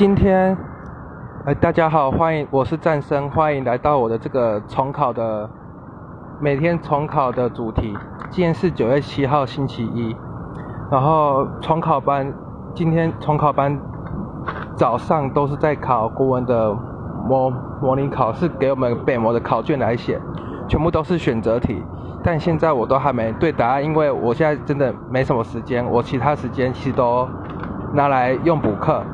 今天，呃，大家好，欢迎，我是战生，欢迎来到我的这个重考的每天重考的主题。今天是九月七号星期一，然后重考班今天重考班早上都是在考国文的模模拟考，试给我们北模的考卷来写，全部都是选择题。但现在我都还没对答案，因为我现在真的没什么时间，我其他时间其实都拿来用补课。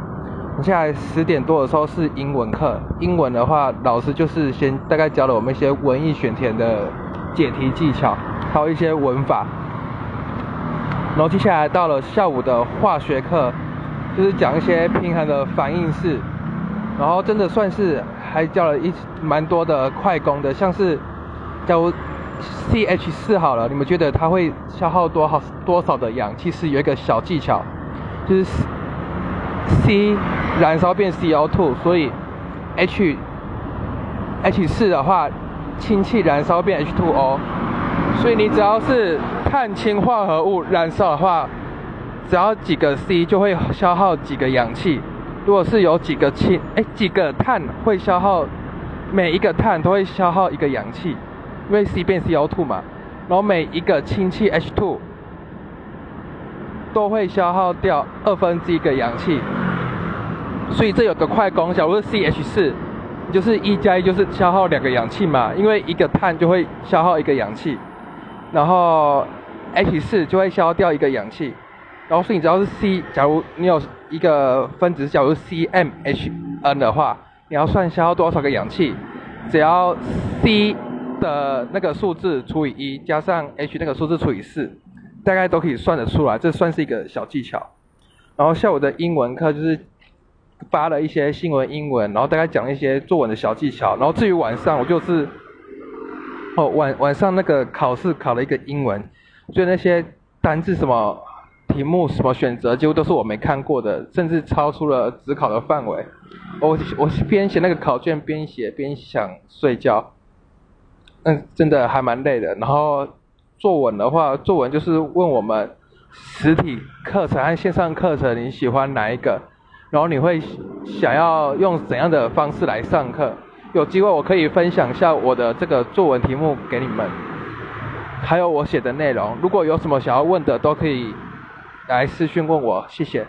现在十点多的时候是英文课，英文的话，老师就是先大概教了我们一些文艺选填的解题技巧，还有一些文法。然后接下来到了下午的化学课，就是讲一些平衡的反应式，然后真的算是还教了一蛮多的快攻的，像是假如 CH 四好了，你们觉得它会消耗多少多少的氧气？是有一个小技巧，就是 C 燃烧变 CO2，所以 H H 四的话氢气燃烧变 H2O，所以你只要是碳氢化合物燃烧的话，只要几个 C 就会消耗几个氧气。如果是有几个氢，哎，几个碳会消耗，每一个碳都会消耗一个氧气。因为 C 变 CO2 嘛，然后每一个氢气 H2 都会消耗掉二分之一个氧气，所以这有个快攻，假如是 CH 四就是一加一就是消耗两个氧气嘛，因为一个碳就会消耗一个氧气，然后 H 四就会消耗掉一个氧气，然后所以你只要是 C，假如你有一个分子，假如 CmHn 的话，你要算消耗多少个氧气，只要 C 的那个数字除以一，加上 H 那个数字除以四，大概都可以算得出来。这算是一个小技巧。然后下午的英文课就是发了一些新闻英文，然后大概讲一些作文的小技巧。然后至于晚上，我就是哦晚晚上那个考试考了一个英文，就那些单字什么题目什么选择，几乎都是我没看过的，甚至超出了只考的范围。我我边写那个考卷边写边想睡觉。嗯，真的还蛮累的。然后作文的话，作文就是问我们实体课程和线上课程你喜欢哪一个，然后你会想要用怎样的方式来上课？有机会我可以分享一下我的这个作文题目给你们，还有我写的内容。如果有什么想要问的，都可以来私讯问我。谢谢。